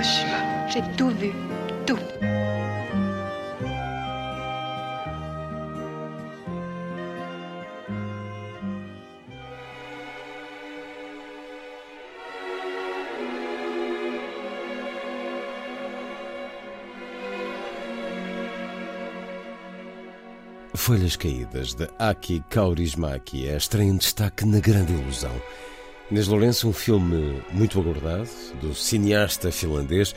Hiroshima. J'ai tout vu, tout. Folhas Caídas, de Aki Kaurismäki, é a estreia em destaque na Grande Ilusão. Inês Lourenço, um filme muito aguardado, do cineasta finlandês,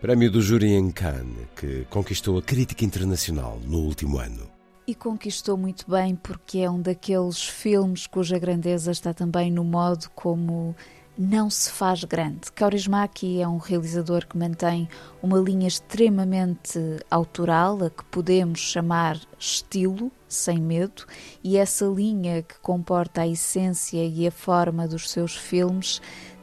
prémio do júri em Cannes, que conquistou a crítica internacional no último ano. E conquistou muito bem porque é um daqueles filmes cuja grandeza está também no modo como não se faz grande. Kaurismäki é um realizador que mantém uma linha extremamente autoral, a que podemos chamar estilo, sem medo, e essa linha que comporta a essência e a forma dos seus filmes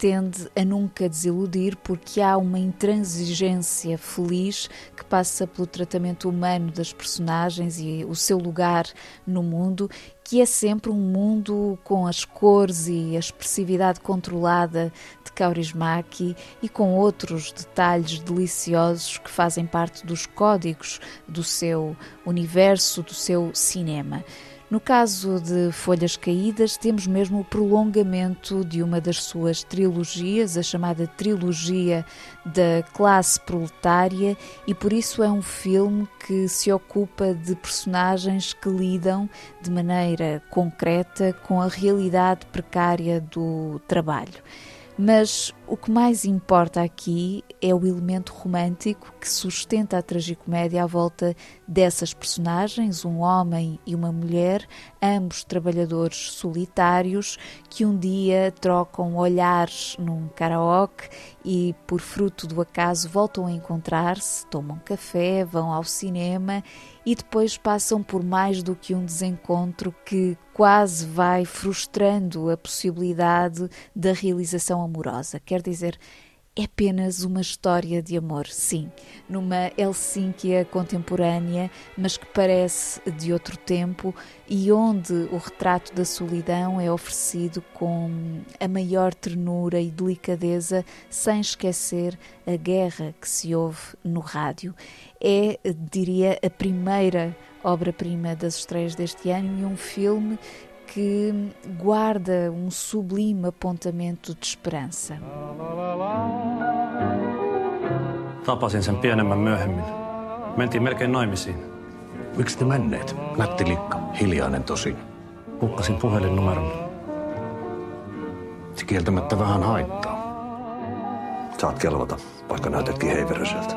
tende a nunca desiludir porque há uma intransigência feliz que passa pelo tratamento humano das personagens e o seu lugar no mundo, que é sempre um mundo com as cores e a expressividade controlada de Kaurismäki e com outros detalhes deliciosos que fazem parte dos códigos do seu universo, do seu cinema. No caso de Folhas Caídas, temos mesmo o prolongamento de uma das suas trilogias, a chamada Trilogia da Classe Proletária, e por isso é um filme que se ocupa de personagens que lidam de maneira concreta com a realidade precária do trabalho. Mas o que mais importa aqui é o elemento romântico que sustenta a tragicomédia à volta dessas personagens, um homem e uma mulher, ambos trabalhadores solitários, que um dia trocam olhares num karaoke e, por fruto do acaso, voltam a encontrar-se, tomam café, vão ao cinema e depois passam por mais do que um desencontro que quase vai frustrando a possibilidade da realização amorosa. Quer dizer, é apenas uma história de amor, sim, numa Helsínquia contemporânea, mas que parece de outro tempo e onde o retrato da solidão é oferecido com a maior ternura e delicadeza, sem esquecer a guerra que se ouve no rádio. É, diria, a primeira obra-prima das estreias deste ano e um filme que guarda um sublime apontamento de esperança. Tapasin sen pienemmän myöhemmin. Mentiin melkein naimisiin. Miksi te menneet? Nätti likka, hiljainen tosin. Hukkasin puhelinnumeron. Se kieltämättä vähän haittaa. Saat kelvata, vaikka näytetkin heiveröseltä.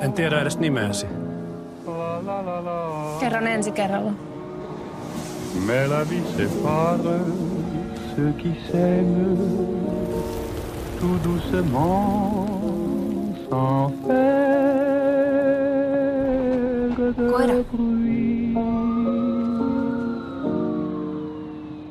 En tiedä edes nimeäsi. Kerron ensi kerralla. Mais la vie sépare ceux qui s'aiment tout doucement sans faire de bruit.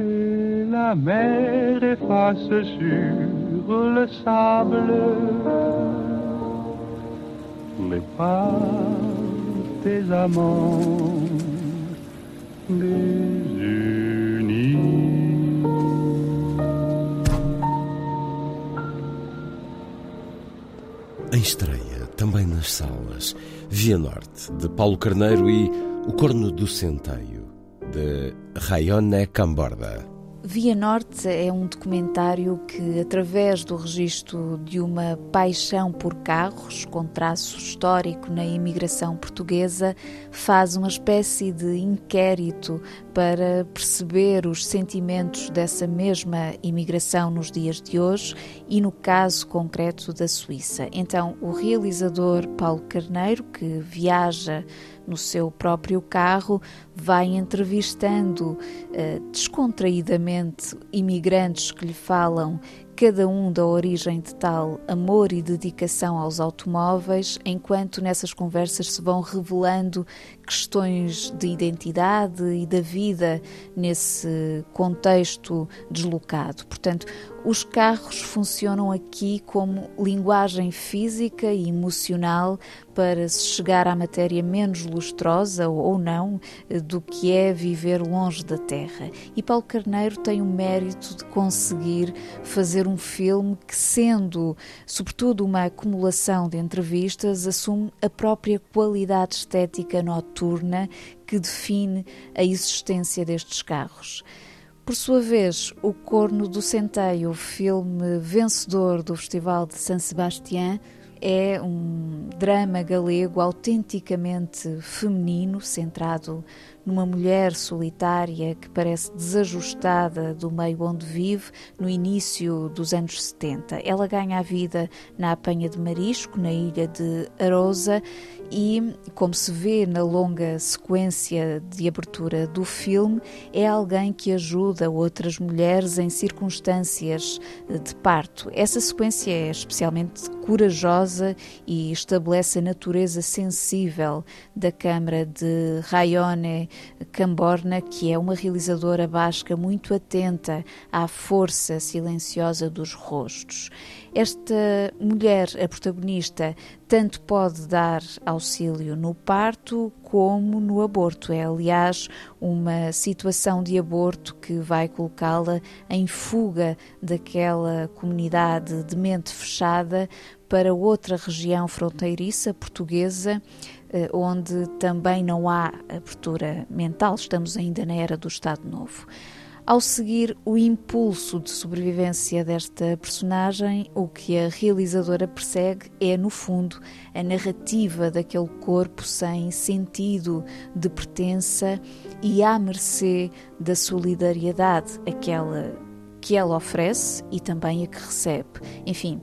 Et la mer efface sur le sable les pas des amants Em estreia, também nas salas, Via Norte, de Paulo Carneiro e O Corno do Centeio, de Rayone Camborda. Via Norte é um documentário que, através do registro de uma paixão por carros, com traço histórico na imigração portuguesa, faz uma espécie de inquérito para perceber os sentimentos dessa mesma imigração nos dias de hoje e no caso concreto da Suíça. Então, o realizador Paulo Carneiro, que viaja no seu próprio carro, vai entrevistando uh, descontraídamente imigrantes que lhe falam cada um da origem de tal amor e dedicação aos automóveis, enquanto nessas conversas se vão revelando questões de identidade e da vida nesse contexto deslocado. Portanto, os carros funcionam aqui como linguagem física e emocional para se chegar à matéria menos lustrosa ou não do que é viver longe da terra. E Paulo Carneiro tem o mérito de conseguir fazer um filme que, sendo sobretudo uma acumulação de entrevistas, assume a própria qualidade estética noturna que define a existência destes carros. Por sua vez, O Corno do Centeio, filme vencedor do Festival de San Sebastián, é um drama galego autenticamente feminino, centrado numa mulher solitária que parece desajustada do meio onde vive no início dos anos 70. Ela ganha a vida na apanha de marisco, na ilha de Arosa, e, como se vê na longa sequência de abertura do filme, é alguém que ajuda outras mulheres em circunstâncias de parto. Essa sequência é especialmente corajosa e estabelece a natureza sensível da Câmara de Raione Camborna, que é uma realizadora basca muito atenta à força silenciosa dos rostos. Esta mulher, a protagonista, tanto pode dar auxílio no parto como no aborto. É, aliás, uma situação de aborto que vai colocá-la em fuga daquela comunidade de mente fechada para outra região fronteiriça portuguesa eh, onde também não há abertura mental, estamos ainda na era do Estado Novo. Ao seguir o impulso de sobrevivência desta personagem, o que a realizadora persegue é, no fundo, a narrativa daquele corpo sem sentido de pertença e à mercê da solidariedade, aquela que ela oferece e também a que recebe. Enfim,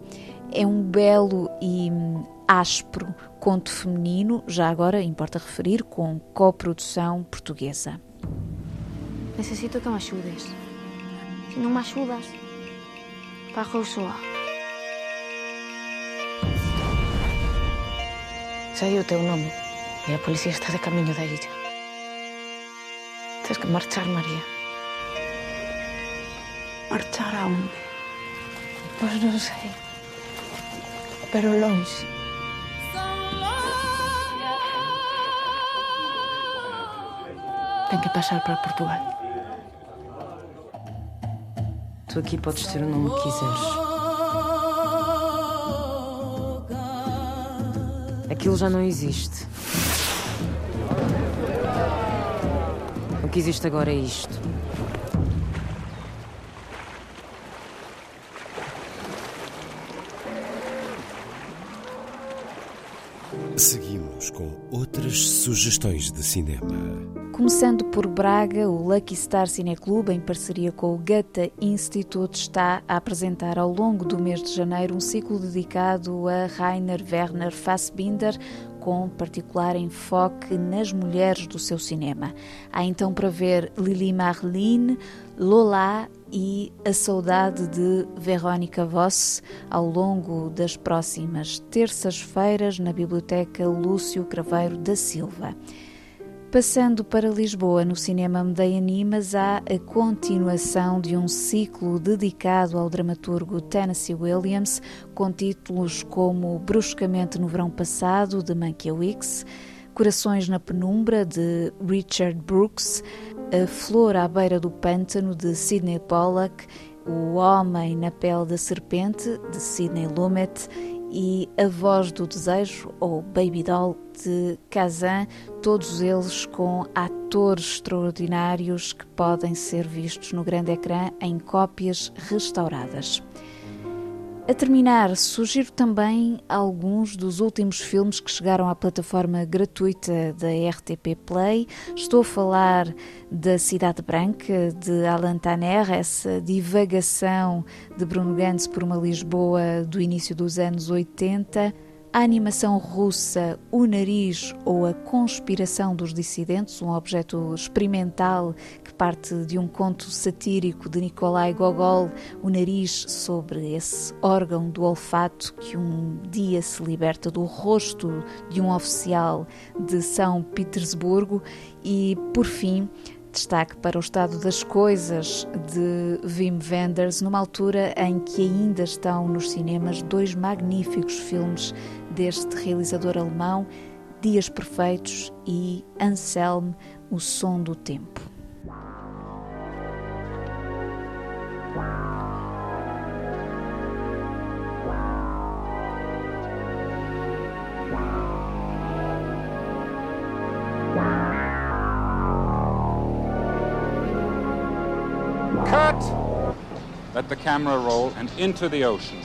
é um belo e áspero conto feminino, já agora importa referir, com coprodução portuguesa. Necesito que me axudes. Se non me axudas, pago soa. Sai o teu nome e a policía está de camiño da illa. Tens que marchar, María. Marchar a onde? Pois non sei. Pero longe. Ten que pasar para Portugal. Tu aqui podes ter o nome que quiseres. Aquilo já não existe. O que existe agora é isto. Seguimos com outras sugestões de cinema. Começando por Braga, o Lucky Star Cine Club, em parceria com o Goethe Institute, está a apresentar ao longo do mês de janeiro um ciclo dedicado a Rainer Werner Fassbinder, com particular enfoque nas mulheres do seu cinema. Há então para ver Lili Marlene, Lola e A Saudade de Verónica Voss ao longo das próximas terças-feiras na Biblioteca Lúcio Craveiro da Silva. Passando para Lisboa, no Cinema Medeia Animas, há a continuação de um ciclo dedicado ao dramaturgo Tennessee Williams, com títulos como Bruscamente no Verão Passado, de Mankiewicz, Corações na Penumbra, de Richard Brooks, A Flor à Beira do Pântano, de Sidney Pollack, O Homem na Pele da Serpente, de Sidney Lumet, e A Voz do Desejo, ou Baby Doll, de Kazan, todos eles com atores extraordinários que podem ser vistos no grande ecrã em cópias restauradas. A terminar, sugiro também alguns dos últimos filmes que chegaram à plataforma gratuita da RTP Play. Estou a falar da Cidade Branca, de Alan Tanner, essa divagação de Bruno Gantz por uma Lisboa do início dos anos 80 A animação russa O Nariz ou A Conspiração dos Dissidentes, um objeto experimental que parte de um conto satírico de Nikolai Gogol, o nariz sobre esse órgão do olfato que um dia se liberta do rosto de um oficial de São Petersburgo e, por fim, Destaque para o estado das coisas de Wim Wenders, numa altura em que ainda estão nos cinemas dois magníficos filmes deste realizador alemão, Dias Perfeitos e Anselm, O Som do Tempo. Let the camera roll and into the ocean.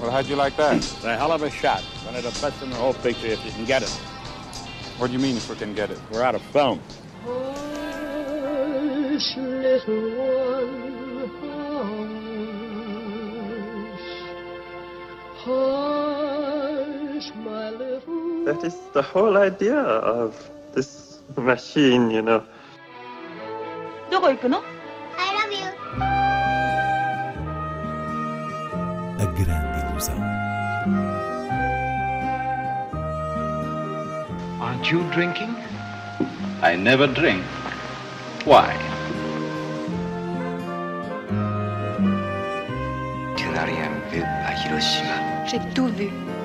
Well, how'd you like that? It's a hell of a shot. One of the best in the whole picture if you can get it. What do you mean if we can get it? We're out of film. Hush, little one, hush. Hush, my little That is the whole idea of this machine, you know. Ilusão. Aren't you drinking? I never drink. Why? Tu n'as rien vu à Hiroshima. J'ai tout vu. Tout.